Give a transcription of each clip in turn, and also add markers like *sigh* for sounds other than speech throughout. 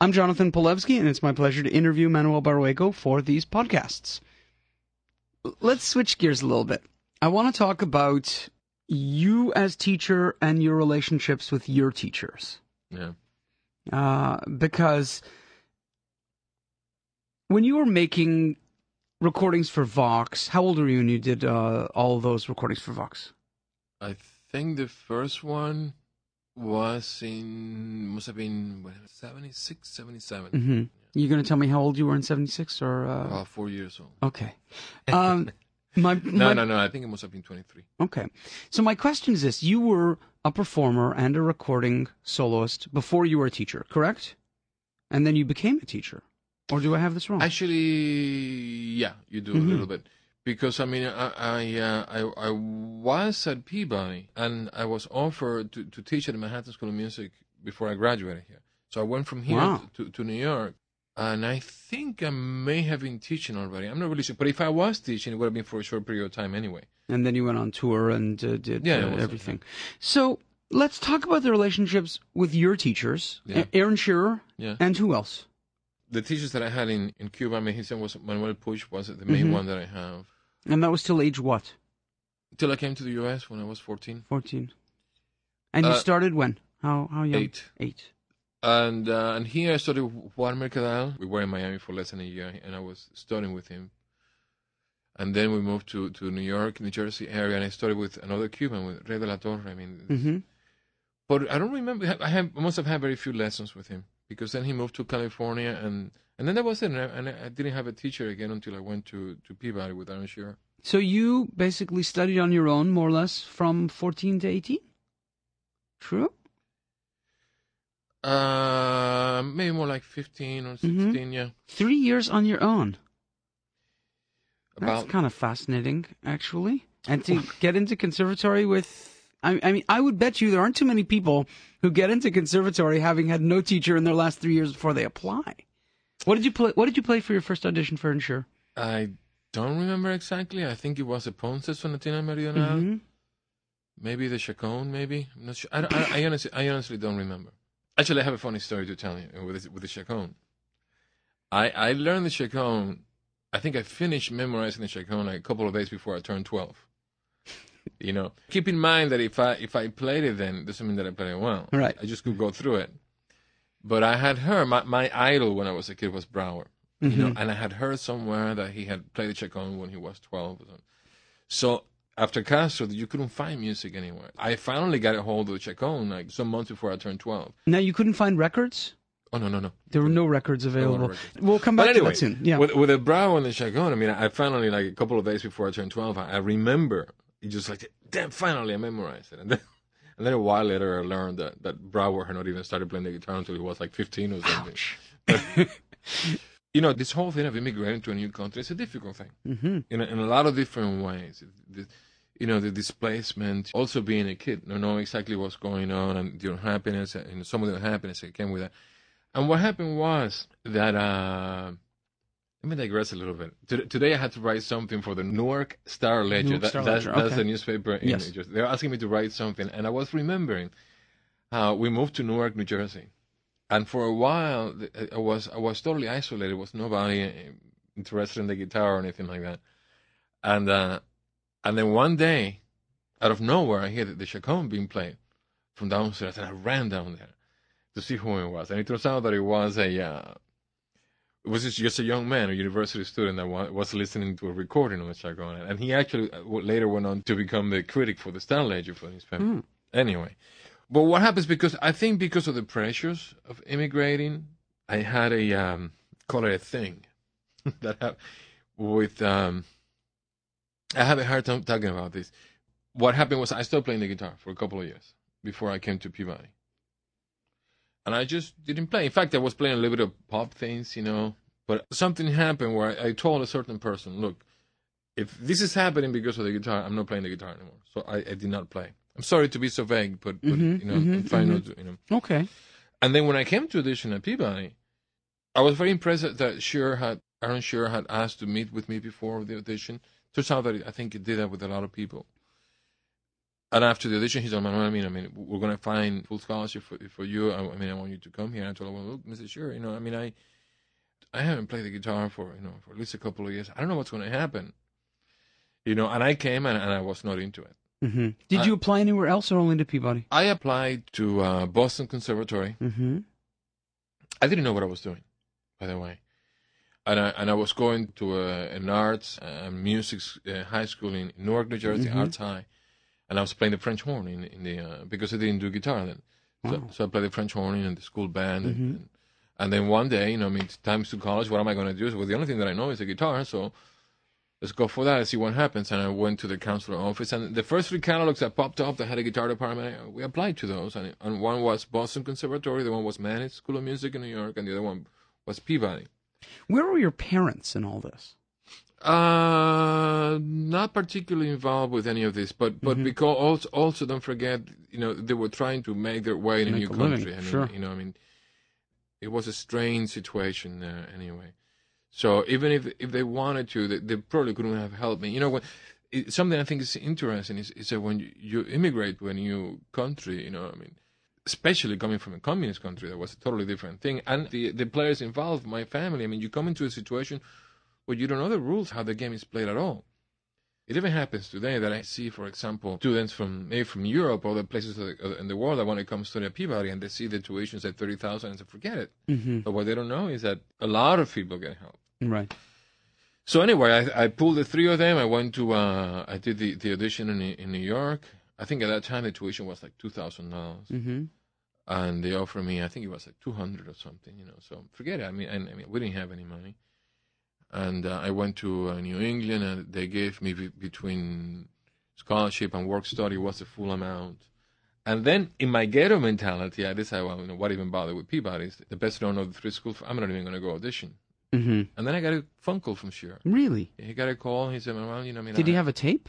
I'm Jonathan Polevsky, and it's my pleasure to interview Manuel Barrueco for these podcasts. Let's switch gears a little bit. I want to talk about you as teacher and your relationships with your teachers. Yeah. Uh, because when you were making recordings for Vox, how old were you when you did uh, all those recordings for Vox? I think the first one was in, must have been, what, 76, 77. Mm-hmm. You going to tell me how old you were in '76 or? Uh... About four years old. Okay. Um, *laughs* my, No, my- no, no. I think it must have been 23. Okay. So my question is this: You were a performer and a recording soloist before you were a teacher, correct? And then you became a teacher, or do I have this wrong? Actually, yeah, you do Mhm. a little bit. Because, I mean, I I, uh, I I was at Peabody, and I was offered to, to teach at the Manhattan School of Music before I graduated here. So I went from here Wow. to, to New York, and I think I may have been teaching already. I'm not really sure. But if I was teaching, it would have been for a short period of time anyway. and then you went on tour and uh, did Yeah, uh, everything. So let's talk about the relationships with your teachers, Yeah. Aaron Shearer, Yeah. and who else? the teachers that I had in, in Cuba, I mean, his name was Manuel Puig, was the main Mhm. one that I have. And that was till age what? Till I came to the U.S. when I was 14. Fourteen. And you Uh, started when? How how young? Eight. Eight. And uh, and here I started with Juan Mercadal. We were in Miami for less than a year, and I was studying with him. And then we moved to, to New York, New Jersey area, and I started with another Cuban, with Rey de la Torre. I mean, Mm-hmm. but I don't remember. I have I must have had very few lessons with him because then he moved to California, and and then that was it. And I, and I didn't have a teacher again until I went to to Peabody with Aaron Shearer. So you basically studied on your own, more or less, from fourteen to eighteen. True. Uh, maybe more like 15 or 16, Mhm. yeah. Three years on your own. That's kind of fascinating, actually. And to get into conservatory with, I, I mean, I would bet you there aren't too many people who get into conservatory having had no teacher in their last three years before they apply. What did you play? What did you play for your first audition for Ensure? I don't remember exactly. I think it was a Ponce Sonatina Meridional. hmm Maybe the Chaconne, maybe. I'm not sure. I, I, I, honestly, I honestly don't remember. Actually, I have a funny story to tell you with the, with the Chaconne. I, I learned the Chaconne, I think I finished memorizing the Chaconne like a couple of days before I turned 12. You know, keep in mind that if I if I played it then, doesn't mean that I played it well. Right. I just could go through it. But I had her. my, my idol when I was a kid was Brouwer. You know, mm-hmm. and I had heard somewhere that he had played the Chaconne when he was twelve. Or something. So after Castro, you couldn't find music anywhere. I finally got a hold of the Chaconne like some months before I turned twelve. Now you couldn't find records. Oh no no no. There were no records available. records. We'll come But back anyway, to that soon. Yeah. with with the Brouwer and the Chaconne, I mean, I finally like a couple of days before I turned twelve, I, I remember it just like damn. Finally, I memorized it, and then. *laughs* And then a while later, I learned that, that Brouwer had not even started playing the guitar until he was like 15 or something. *laughs* you know, this whole thing of immigrating to a new country is a difficult thing hmm in a, in a lot of different ways. The, you know, the displacement, also being a kid, not knowing exactly what's going on, and the unhappiness, and some of the unhappiness that came with that. And what happened was that, uh, let me digress a little bit. Today I had to write something for the Newark Star Ledger. Newark Star that's, Ledger, that's okay. the newspaper in Yes. New Jersey. They're asking me to write something, and I was remembering how we moved to Newark, New Jersey. And for a while, I was I was totally isolated. Was nobody uh, interested in the guitar or anything like that. And uh, and then one day, out of nowhere, I hear the, the Chaconne being played from downstairs, and I ran down there to see who it was. And it turns out that it was a uh, was just a young man, a university student that was listening to a recording of the Chaconne, and he actually uh, later went on to become the critic for the Star Ledger for his newspaper. Hmm. Anyway, but what happens because I think because of the pressures of immigrating, I had a um, call it a thing *laughs* that have with um, I have a hard time talking about this. What happened was I stopped playing the guitar for a couple of years before I came to Peabody, and I just didn't play. In fact, I was playing a little bit of pop things, you know. But something happened where I, I told a certain person, "Look, if this is happening because of the guitar, I'm not playing the guitar anymore." So I, I did not play. I'm sorry to be so vague, but, but Mhm, you know, mhm, I'm trying mhm. not to, you know. Okay. And then when I came to audition at Peabody, I was very impressed that Shearer had Aaron Shearer had asked to meet with me before the audition. Turns out that I think he did that with a lot of people. And after the audition, he said, Manuel, I mean, I mean, we're going to find full scholarship for, for you. I, I mean, I want you to come here. And I told him, well, look, Mr. Shearer, you know, I mean, I, I haven't played the guitar for, you know, for at least a couple of years. I don't know what's going to happen. You know, and I came and, and I was not into it. Mm-hmm. Did I- you apply anywhere else or only to Peabody? I applied to uh, Boston Conservatory. Mm-hmm. I didn't know what I was doing, by the way. And I, and I was going to a, an arts and music uh, high school in Newark, New Jersey, Mhm. Arts High. And I was playing the French horn in, in the, uh, because I didn't do guitar then. So, Wow. so I played the French horn in the school band. Mhm. And, and, then one day, you know, I mean, times to college, what am I going to do? Well, the only thing that I know is the guitar. So let's go for that and see what happens. And I went to the counselor office. And the first three catalogs that popped up that had a guitar department, we applied to those. And, and one was Boston Conservatory, the one was Mannes School of Music in New York, and the other one was Peabody. Where were your parents in all this? Uh, not particularly involved with any of this, but but Mhm. because also also don't forget, you know, they were trying to make their way in a new a country. I mean, sure. you know, I mean, it was a strange situation uh, anyway. So even if if they wanted to, they, they probably couldn't have helped me. You know, when it, something I think is interesting is, is that when you, you immigrate to a new country, you know, I mean, especially coming from a communist country, that was a totally different thing. And the the players involved, my family, I mean, you come into a situation where you don't know the rules how the game is played at all. It even happens today that I see, for example, students from maybe from Europe or other places in the world that want to come study at Peabody and they see the tuitions at thirty thousand and say, forget it. Mm-hmm. But what they don't know is that a lot of people get help. Right. So anyway, I, I pulled the three of them. I went to uh, I did the, the audition in in New York. I think at that time the tuition was like two thousand dollars, Mm-hmm. and they offered me I think it was like two hundred or something. You know, so forget it. I mean, and, I mean we didn't have any money, and uh, I went to uh, New England and they gave me be- between scholarship and work study was the full amount. And then in my ghetto mentality, I decided, well, you know, what even bother with Peabody? It's the best known of the three schools. I'm not even going to go audition. Mm-hmm. And then I got a phone call from Shearer. Really? He got a call. He said, "Well, you know, I mean, Did I, he have a tape?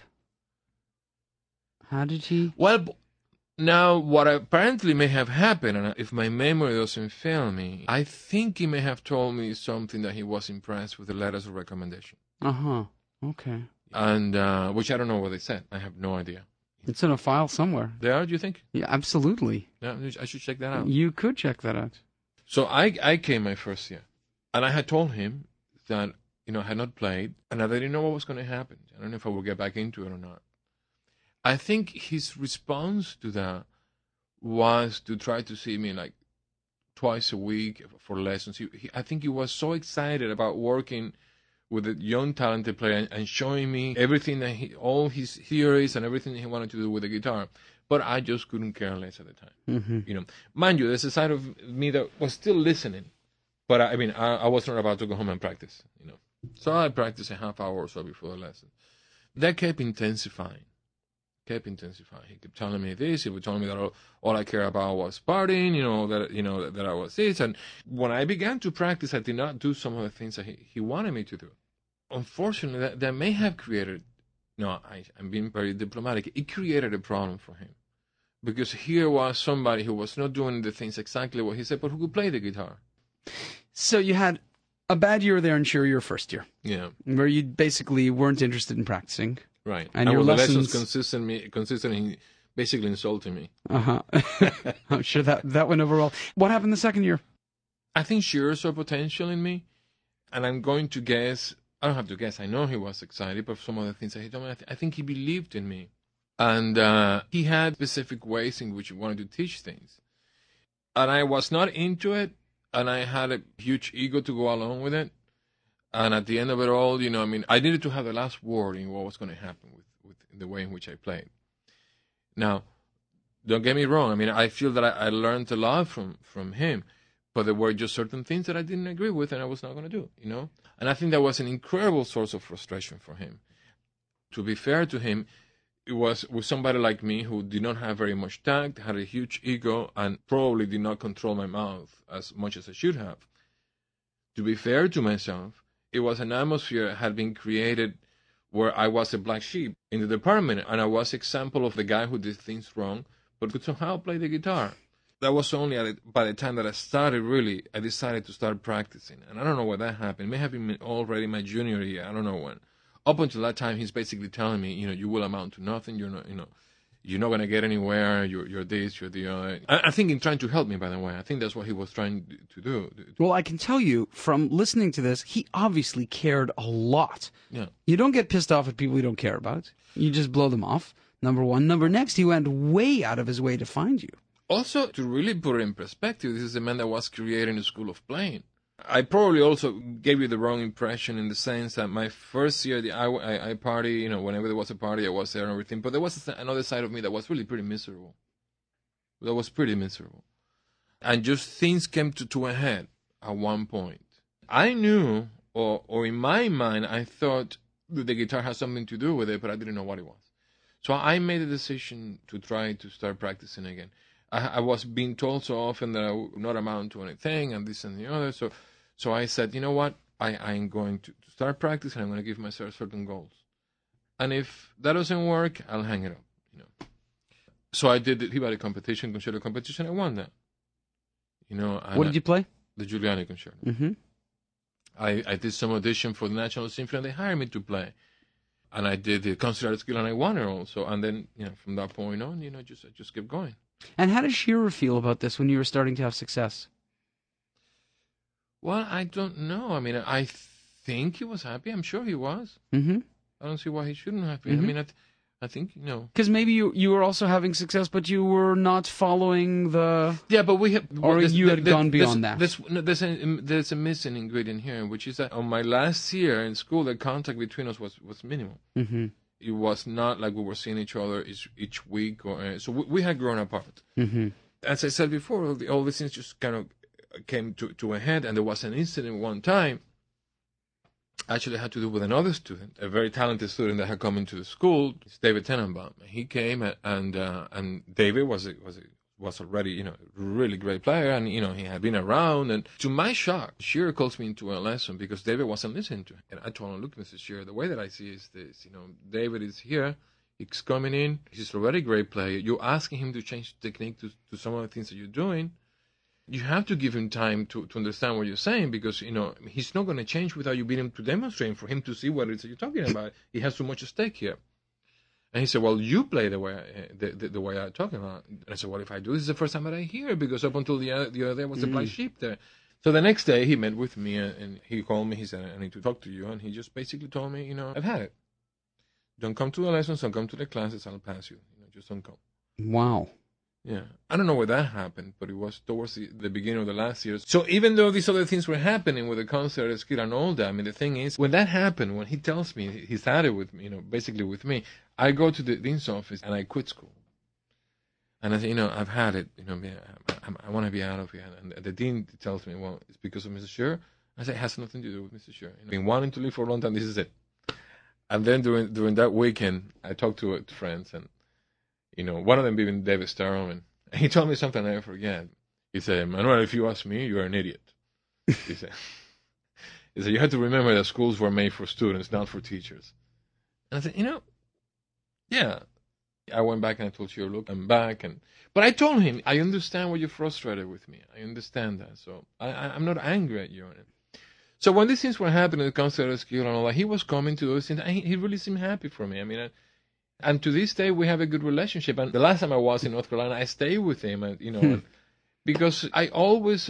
How did he? Well, now what apparently may have happened, and if my memory doesn't fail me, I think he may have told me something that he was impressed with the letters of recommendation, Uh huh. Okay. and uh, which I don't know what they said. I have no idea. It's in a file somewhere. They are? Do you think? Yeah, absolutely. Yeah, I should check that out. You could check that out. So I I came my first year, and I had told him that you know I had not played, and I didn't know what was going to happen. I don't know if I would get back into it or not. I think his response to that was to try to see me like twice a week for lessons. He, he, I think he was so excited about working with a young talented player and, and showing me everything that he, all his theories and everything he wanted to do with the guitar. But I just couldn't care less at the time Mm-hmm. you know, mind you, there's a side of me that was still listening, but I, I mean, I, I was not about to go home and practice, you know. So I practiced a half hour or so before the lesson. That kept intensifying, kept intensifying. He kept telling me this. He was telling me that all, all I care about was partying, you know, that you know that, that I was this. And when I began to practice, I did not do some of the things that he, he wanted me to do. Unfortunately, that, that may have created. No, I, I'm being very diplomatic. It created a problem for him because here was somebody who was not doing the things exactly what he said, but who could play the guitar. So you had a bad year there in sure your first year, Yeah, where you basically weren't interested in practicing. Right. And your with the lessons- consistent me, consistent in basically insulting me. Uh huh. *laughs* *laughs* I'm sure that that went over well. What happened the second year? I think Shearer saw potential in me, and I'm going to guess. I don't have to guess. I know he was excited, but some of the things that he told me, I, th- I think he believed in me, and uh, he had specific ways in which he wanted to teach things, and I was not into it, and I had a huge ego to go along with it, and at the end of it all, you know, I mean, I needed to have the last word in what was going to happen with with the way in which I played. Now, don't get me wrong. I mean, I feel that I, I learned a lot from from him, but there were just certain things that I didn't agree with, and I was not going to do. You know, and I think that was an incredible source of frustration for him. To be fair to him, it was with somebody like me who did not have very much tact, had a huge ego, and probably did not control my mouth as much as I should have. To be fair to myself, it was an atmosphere had been created where I was a black sheep in the department, and I was example of the guy who did things wrong, but could somehow play the guitar. That was only at by the time that I started really, I decided to start practicing, and I don't know when that happened. It may have been already my junior year. I don't know when. Up until that time, he's basically telling me, you know, you will amount to nothing. You're not, you know, you're not going to get anywhere. You're, you're this, you're the other. I, I think in trying to help me, by the way, I think that's what he was trying to do. Well, I can tell you from listening to this, he obviously cared a lot. Yeah. You don't get pissed off at people you don't care about. You just blow them off. Number one. Number next, he went way out of his way to find you. Also, to really put it in perspective, this is a man that was creating a school of playing. I probably also gave you the wrong impression in the sense that my first year, the, I, I, I party, you know, whenever there was a party, I was there and everything. But there was another side of me that was really pretty miserable. That was pretty miserable. And just things came to, to a head at one point. I knew, or, or in my mind, I thought that the guitar had something to do with it, but I didn't know what it was. So I made a decision to try to start practicing again. I, I was being told so often that I would not amount to anything and this and the other. So so I said, you know what? I, I'm going to, to start practicing. And I'm going to give myself certain goals. And if that doesn't work, I'll hang it up. You know. So I did the Peabody competition, concerto competition. I won that. You know. What did you play? The Giuliani concerto. Mm-hmm. I, I did some audition for the National Symphony. and They hired me to play, and I did the concert skill, and I won it also. And then, you know, from that point on, you know, just I just kept going. And how did Shearer feel about this when you were starting to have success? Well, I don't know. I mean, I think he was happy. I'm sure he was. Mm-hmm. I don't see why he shouldn't have been. Mhm. I mean, I, th- I think you know. Because maybe you you were also having success, but you were not following the. Yeah, but we have. Or there's- you had there- gone beyond that. There's, no, there's, a, there's a missing ingredient here, which is that on my last year in school, the contact between us was, was minimal. Mm-hmm. It was not like we were seeing each other each, each week, or uh, so we, we had grown apart. Mm-hmm. As I said before, all, the, all these things just kind of came to, to a head, and there was an incident one time. Actually, had to do with another student, a very talented student that had come into the school. It's David Tanenbaum. He came, and and, uh, and David was a, was a, was already you know really great player, and you know he had been around. And to my shock, Shearer calls me into a lesson because David wasn't listening to him. And I told him, "Look, Mr. Shearer, the way that I see is this. You know, David is here." He's coming in. He's already a great player. You're asking him to change technique to, to some of the things that you're doing you have to give him time to, to understand what you're saying because you know he's not going to change without you being able to demonstrate for him to see what it is you're talking about. *laughs* He has too much at stake here. And he said, "Well, you play the way I, the, the, the way I'm talking about." And I said, "Well, if I do, this is the first time that I hear because up until the other, the other day I was a mm. black sheep there." So the next day he met with me and, and he called me. He said, "I need to talk to you," and he just basically told me, "You know, I've had it. Don't come to the lessons. Don't come to the classes. I'll pass you. You know, just don't come." Wow. Yeah. I don't know where that happened, but it was towards the, the beginning of the last year. So even though these other things were happening with the concert and all I mean, the thing is, when that happened, when he tells me he started with me, you know, basically with me, I go to the dean's office and I quit school. And I say, you know, I've had it, you know, I, I, I want to be out of here. And the dean tells me, well, it's because of Mr. Shearer. I say, it has nothing to do with Mr. Shearer. You know, been wanting to leave for a long time. This is it. And then during during that weekend, I talked to, uh, to friends, and you know, one of them being David Starobin. And he told me something I never forget. He said, Manuel, if you ask me, you're an idiot. he said, *laughs* he said, you have to remember that schools were made for students, not for teachers. And I said, you know, yeah. I went back and I told you, look, I'm back. And But I told him, I understand why you're frustrated with me. I understand that. So I, I, I'm not angry at you. So when these things were happening, the concert skill and all that, he was coming to those things. And he, he really seemed happy for me. I mean, I, and to this day we have a good relationship. And the last time I was in North Carolina, I stayed with him, and you know, Hmm. because I always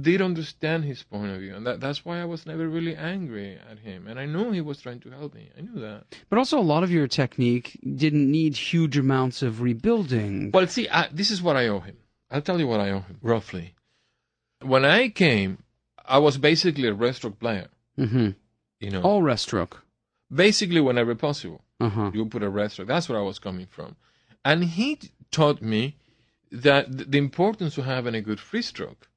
did understand his point of view, and that, that's why I was never really angry at him. And I knew he was trying to help me. I knew that. But also, a lot of your technique didn't need huge amounts of rebuilding. Well, see, I, this is what I owe him. I'll tell you what I owe him roughly. When I came, I was basically a restroke player. Mm-hmm. You know, All restroke. basically whenever possible. Uh huh. you put a restroke. That's where I was coming from. And he taught me that the importance of having a good free stroke.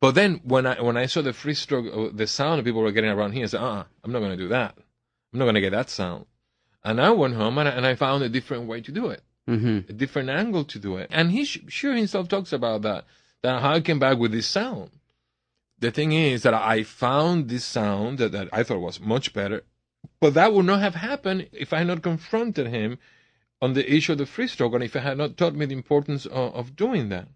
But then when I when I saw the free stroke, uh, the sound people were getting around here, I said, uh I'm not going to do that. I'm not going to get that sound. And I went home and I, and I found a different way to do it, Mm-hmm. a different angle to do it. And he sh- Shearer himself talks about that, that how I came back with this sound. The thing is that I found this sound that, that I thought was much better, but that would not have happened if I had not confronted him on the issue of the free stroke and if I had not taught me the importance of, of doing that.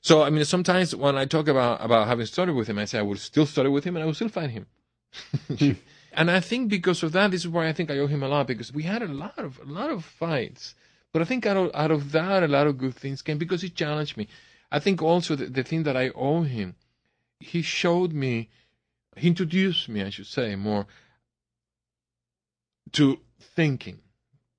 So, I mean, sometimes when I talk about, about having studied with him, I say I would still study with him and I would still fight him. Hmm. *laughs* And I think because of that, this is why I think I owe him a lot because we had a lot of a lot of fights. But I think out of, out of that, a lot of good things came because he challenged me. I think also the, the thing that I owe him, he showed me, he introduced me, I should say, more to thinking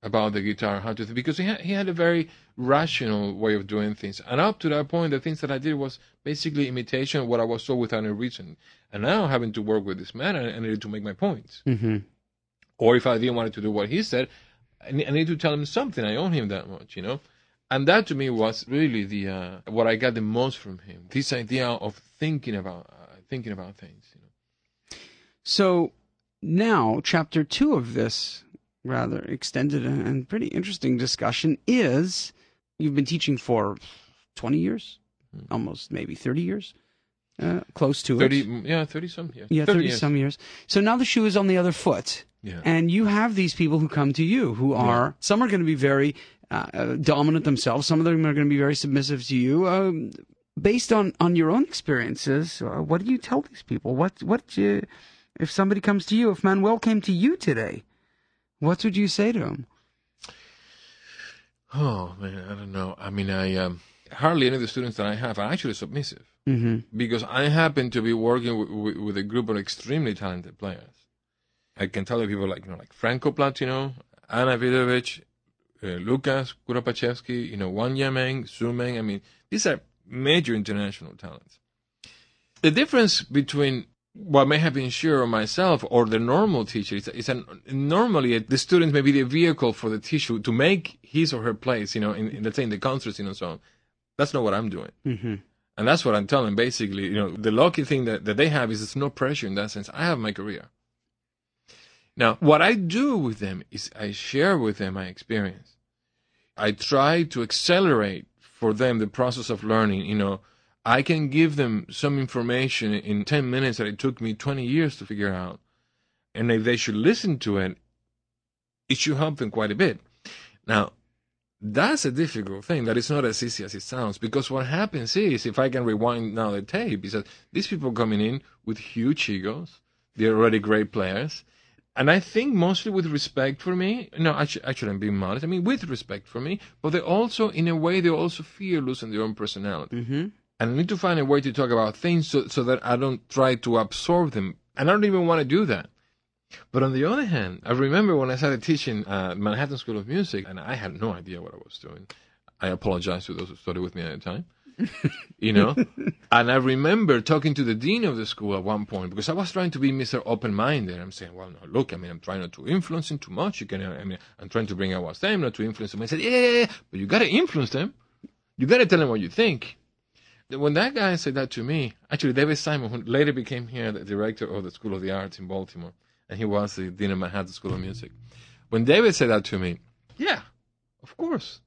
about the guitar, how to think, because he had, he had a very rational way of doing things. And up to that point, the things that I did was basically imitation of what I was told without any reason. And now having to work with this man, I, I needed to make my points. Mm-hmm. Or if I didn't want to do what he said, I need, I need to tell him something. I owe him that much, you know. And that to me was really the uh, what I got the most from him. This idea of thinking about uh, thinking about things. You know. So now, chapter two of this rather extended and pretty interesting discussion is you've been teaching for 20 years, Hmm. almost maybe 30 years, uh, close to Thirty, it. yeah, thirty some years. Yeah, 30 years. some years. So now the shoe is on the other foot. Yeah. And you have these people who come to you who are, some are going to be very uh, uh, dominant themselves, some of them are going to be very submissive to you. Um, based on, on your own experiences, uh, what do you tell these people? What, what, you, if somebody comes to you, if Manuel came to you today, what would you say to him? Oh man, I don't know. I mean, I um, hardly any of the students that I have are actually submissive Mm-hmm. because I happen to be working with, with, with a group of extremely talented players. I can tell you people like you know like Franco Platino, Ana Vidović, uh, Łukasz Kuropaczewski, you know Wang Yameng, Su Meng. I mean, these are major international talents. The difference between what may have been Shearer or myself or the normal teacher is, is an, normally the student may be the vehicle for the teacher to make his or her place, you know, in, in let's say in the concerts and so on. That's not what I'm doing. Mm-hmm. And that's what I'm telling. Basically, you know, the lucky thing that, that they have is there's no pressure in that sense. I have my career. Now, what I do with them is I share with them my experience. I try to accelerate for them the process of learning. You know, I can give them some information in 10 minutes that it took me 20 years to figure out. And if they should listen to it, it should help them quite a bit. Now, that's a difficult thing. That is not as easy as it sounds. Because what happens is, if I can rewind now the tape, is that these people coming in with huge egos, they're already great players. And I think mostly with respect for me. No, actually, actually, I'm being modest. I mean, with respect for me, but they also, in a way, they also fear losing their own personality. Mm-hmm. And I need to find a way to talk about things so, so that I don't try to absorb them. And I don't even want to do that. But on the other hand, I remember when I started teaching at Manhattan School of Music, and I had no idea what I was doing. I apologize to those who studied with me at the time. you know? *laughs* and I remember talking to the dean of the school at one point because I was trying to be Mr. Open Minded. I'm saying, well, no, look, I mean, I'm trying not to influence him too much. You can, uh, I mean, I'm trying to bring out what's them, not to influence them. I said, yeah, yeah, yeah, but you got to influence them. You got to tell them what you think. When that guy said that to me, actually, David Simon, who later became here the director of the School of the Arts in Baltimore, and he was the dean of Manhattan School of Music. When David said that to me, yeah, of course.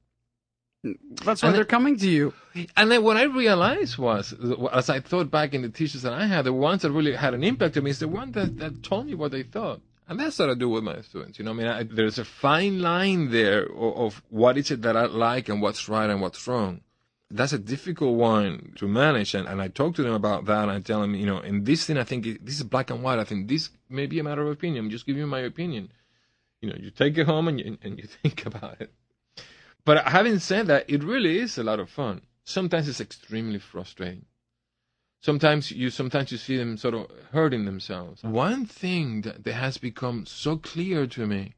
That's why And they're coming to you. And then what I realized was, as I thought back in the teachers that I had, the ones that really had an impact on me is the ones that, that told me what they thought. And that's what I do with my students. You know, I mean, I, there's a fine line there of, of what is it that I like and what's right and what's wrong. That's a difficult one to manage. And, and I talk to them about that. And I tell them, you know, in this thing, I think this is black and white. I think this may be a matter of opinion. I'm just giving you my opinion. You know, you take it home and you, and you *laughs* think about it. But having said that, it really is a lot of fun. Sometimes it's extremely frustrating. Sometimes you sometimes you see them sort of hurting themselves. One thing that, that has become so clear to me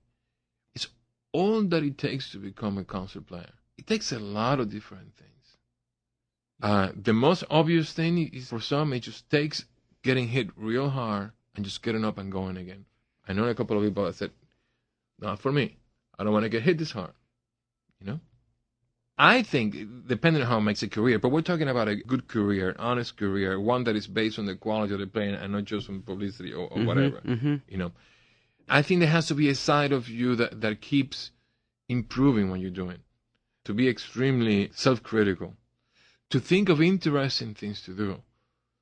is all that it takes to become a concert player. It takes a lot of different things. Uh, the most obvious thing is for some, it just takes getting hit real hard and just getting up and going again. I know a couple of people that said, not for me. I don't want to get hit this hard. You know? I think, depending on how it makes a career, but we're talking about a good career, honest career, one that is based on the quality of the playing and not just on publicity or, or whatever. Mm-hmm. You know, I think there has to be a side of you that, that keeps improving what you're doing, to be extremely self critical, to think of interesting things to do.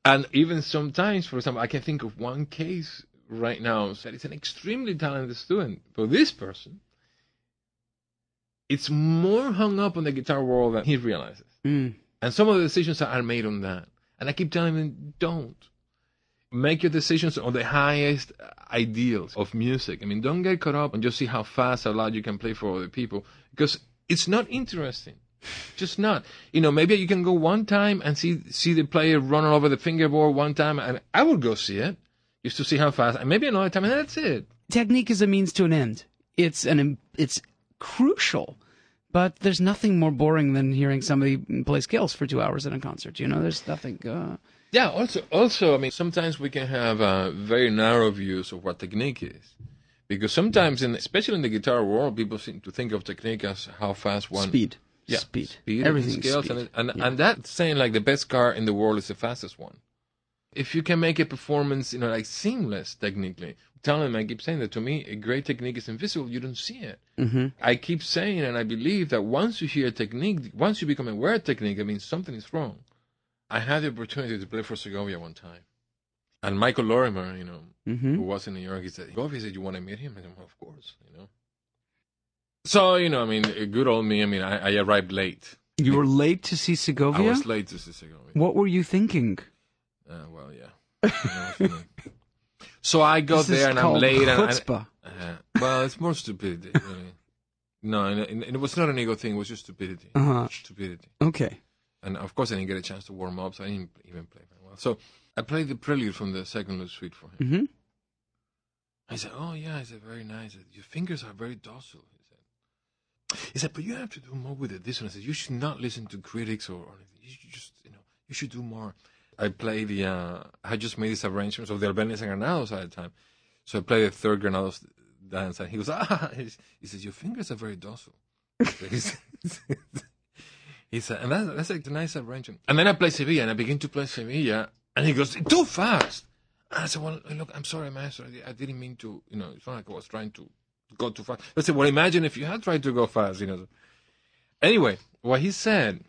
And even sometimes, for example, I can think of one case right now that is an extremely talented student. But this person, it's more hung up on the guitar world than he realizes. Mm. And some of the decisions are made on that. And I keep telling him, don't. Make your decisions on the highest ideals of music. I mean, don't get caught up and just see how fast or loud you can play for other people because it's not interesting. Just not. You know, maybe you can go one time and see see the player run all over the fingerboard one time, and I would go see it just to see how fast. And maybe another time, and that's it. Technique is a means to an end. It's an it's crucial, but there's nothing more boring than hearing somebody play scales for two hours in a concert. You know, there's nothing. Uh... Yeah. Also, also, I mean, sometimes we can have uh, very narrow views of what technique is. Because sometimes, in, especially in the guitar world, people seem to think of technique as how fast one speed yeah, speed. speed Everything scales, speed. and and, Yeah. and that's saying like the best car in the world is the fastest one. If you can make a performance, you know, like seamless technically, tell him I keep saying that to me, a great technique is invisible. You don't see it. hmm I keep saying, and I believe that once you hear a technique, once you become aware of technique, I mean something is wrong. I had the opportunity to play for Segovia one time, and Michael Lorimer, you know, hmm who was in New York, he said, "Go." He said, "You want to meet him?" I said, well, "Of course," you know. So you know, I mean, good old me. I mean, I, I arrived late. You were late to see Segovia. I was late to see Segovia. What were you thinking? Uh, well, yeah. You know what I mean. *laughs* so I got This is there and I'm late. And, and, chutzpah. uh, well, it's more stupidity, really. No, and, and it was not an ego thing. It was just stupidity. Uh-huh. Stupidity. Okay. And of course, I didn't get a chance to warm up, so I didn't even play very well. So I played the prelude from the second Suite for him. hmm I said, "Oh yeah," I said, "Very nice. Said, Your fingers are very docile." He said, but you have to do more with it." This one, I said, "You should not listen to critics or, or anything. You should just, you know, you should do more." I play the. Uh, I just made these arrangements of the Albéniz and Granados at the time, so I played the third Granados dance, and he goes, *laughs* "Ah," he says, "Your fingers are very docile." *laughs* *laughs* he said, and that's, that's like a nice arrangement. And then I play Sevilla, and I begin to play Sevilla, and he goes, "Too fast." And I said, well, look, I'm sorry, master. I didn't mean to, you know, it's not like I was trying to go too fast. I said, well, imagine if you had tried to go fast, you know. Anyway, what he said,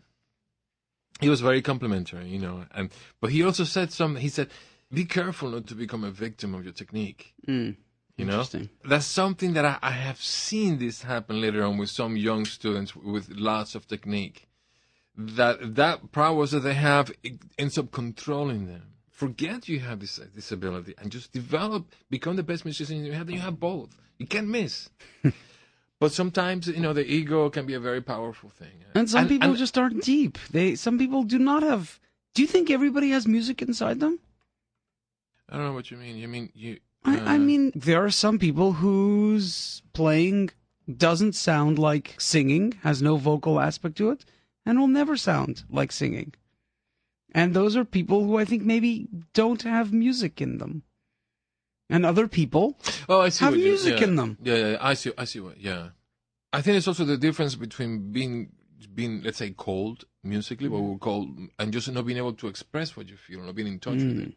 he was very complimentary, you know, and but he also said something. He said, be careful not to become a victim of your technique. Mm. You know, that's something that I, I have seen this happen later on with some young students with lots of technique. That that prowess that they have it ends up controlling them. Forget you have this disability and just develop, become the best musician you have. Then you have both. You can't miss. *laughs* but sometimes you know the ego can be a very powerful thing. And some people and- just aren't deep. They some people do not have. Do you think everybody has music inside them? I don't know what you mean. You mean you? I, I uh, mean, there are some people whose playing doesn't sound like singing, has no vocal aspect to it, and will never sound like singing. And those are people who I think maybe don't have music in them. And other people, Oh, I see. have what music yeah. in them. Yeah, yeah, I see. I see what. Yeah, I think it's also the difference between being, being, let's say, cold musically, what we call, and just not being able to express what you feel, not being in touch with Mm. it.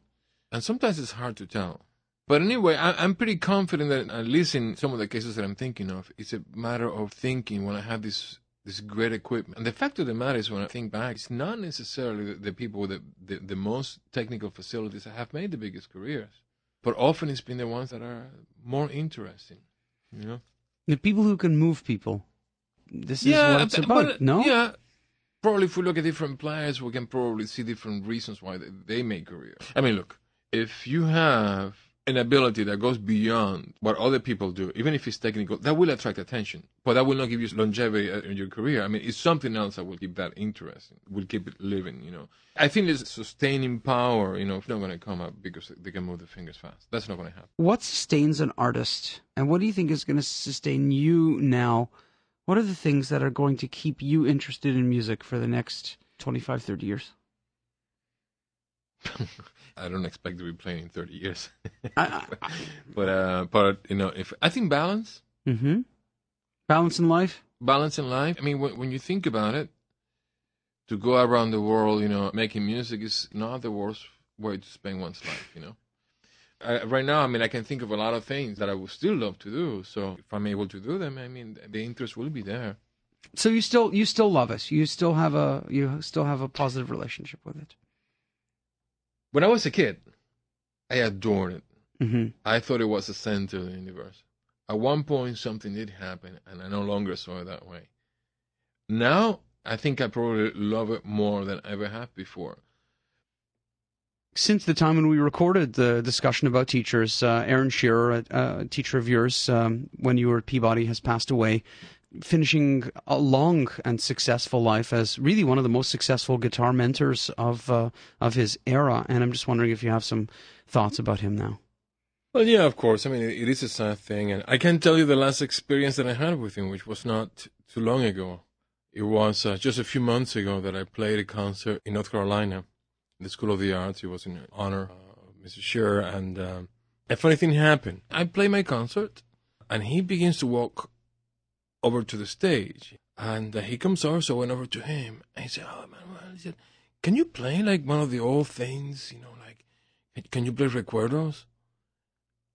And sometimes it's hard to tell. But anyway, I, I'm pretty confident that at least in some of the cases that I'm thinking of, it's a matter of thinking when I have this this great equipment. And the fact of the matter is, when I think back, it's not necessarily the, the people with the, the, the most technical facilities that have made the biggest careers, but often it's been the ones that are more interesting. You know. The people who can move people. This is what it's about, but, no? Yeah. Probably if we look at different players, we can probably see different reasons why they, they make careers. I mean, look, if you have an ability that goes beyond what other people do, even if it's technical, that will attract attention. But that will not give you longevity uh, in your career. I mean, it's something else that will keep that interesting, will keep it living, you know. I think this sustaining power, you know, it's not going to come up because they can move the fingers fast. That's not going to happen. What sustains an artist? And what do you think is going to sustain you now? What are the things that are going to keep you interested in music for the next 25, 30 years? *laughs* I don't expect to be playing in 30 years. I, *laughs* I, but, uh, but, you know, if I think balance, mm-hmm. Balance in life? balance in life. I mean, when, when you think about it, to go around the world, you know, making music is not the worst way to spend one's life, you know. I, right now, I mean, I can think of a lot of things that I would still love to do. So if I'm able to do them, I mean, the interest will be there. So you still you still love us. You still have a you still have a positive relationship with it. When I was a kid, I adored it. Mm-hmm. I thought it was the center of the universe. At one point, something did happen, and I no longer saw it that way. Now, I think I probably love it more than I ever have before. since the time when we recorded the discussion about teachers, uh, Aaron Shearer, a, a teacher of yours um, when you were at Peabody, has passed away, finishing a long and successful life as really one of the most successful guitar mentors of uh, of his era. And I'm just wondering if you have some thoughts about him now. Well, yeah, of course. I mean, it is a sad thing, and I can tell you the last experience that I had with him, which was not too long ago. It was uh, just a few months ago that I played a concert in North Carolina the School of the Arts. It was in honor of Mr. Shearer. And um, a funny thing happened. I play my concert, and he begins to walk over to the stage. And uh, he comes over, so I went over to him. And he said, Oh, Manuel, he said, can you play like one of the old things, you know, like, can you play recuerdos?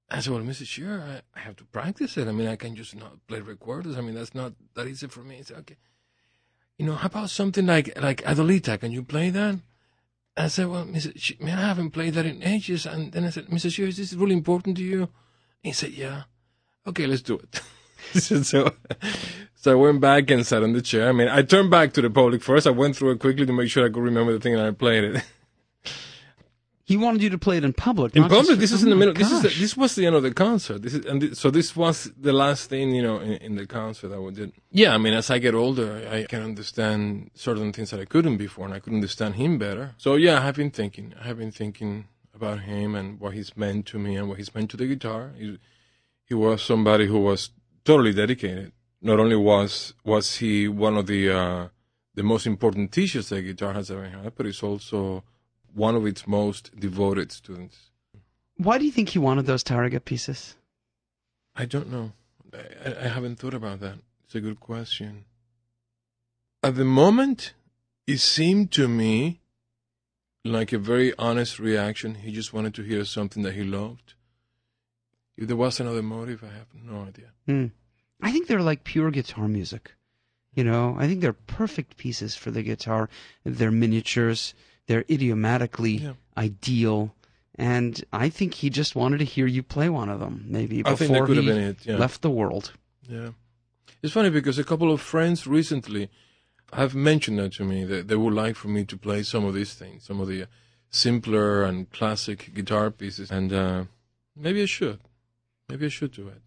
I said, well, Mr. Shearer, I, I, have to practice it. I mean, I can just not play recuerdos. I mean, that's not that easy for me. He said, okay. You know, how about something like, like Adelita? Can you play that? I said, well, Mrs. man, I haven't played that in ages. And then I said, Mr. Shearer, is this really important to you? he said, yeah. Okay, let's do it. *laughs* *laughs* so, so I went back and sat on the chair. I mean, I turned back to the public first. I went through it quickly to make sure I could remember the thing and I played it. He wanted you to play it in public. In public, this is in the oh middle. This is the, this was the end of the concert. This is and this, so this was the last thing you know in, in, the concert that we did. Yeah, I mean, as I get older, I can understand certain things that I couldn't before, and I could understand him better. So yeah, I have been thinking. I have been thinking about him and what he's meant to me and what he's meant to the guitar. He, he was somebody who was totally dedicated. Not only was was he one of the uh, the most important teachers that guitar has ever had, but he's also one of its most devoted students. Why do you think he wanted those Tárrega pieces? I don't know. I, I haven't thought about that. It's a good question. At the moment, it seemed to me like a very honest reaction. He just wanted to hear something that he loved. If there was another motive, I have no idea. Mm. I think they're like pure guitar music. You know, I think they're perfect pieces for the guitar. They're miniatures. They're idiomatically yeah. ideal. And I think he just wanted to hear you play one of them, maybe before he it, yeah. left the world. Yeah. It's funny because a couple of friends recently have mentioned that to me that they would like for me to play some of these things, some of the simpler and classic guitar pieces. And uh, maybe I should. Maybe I should do it.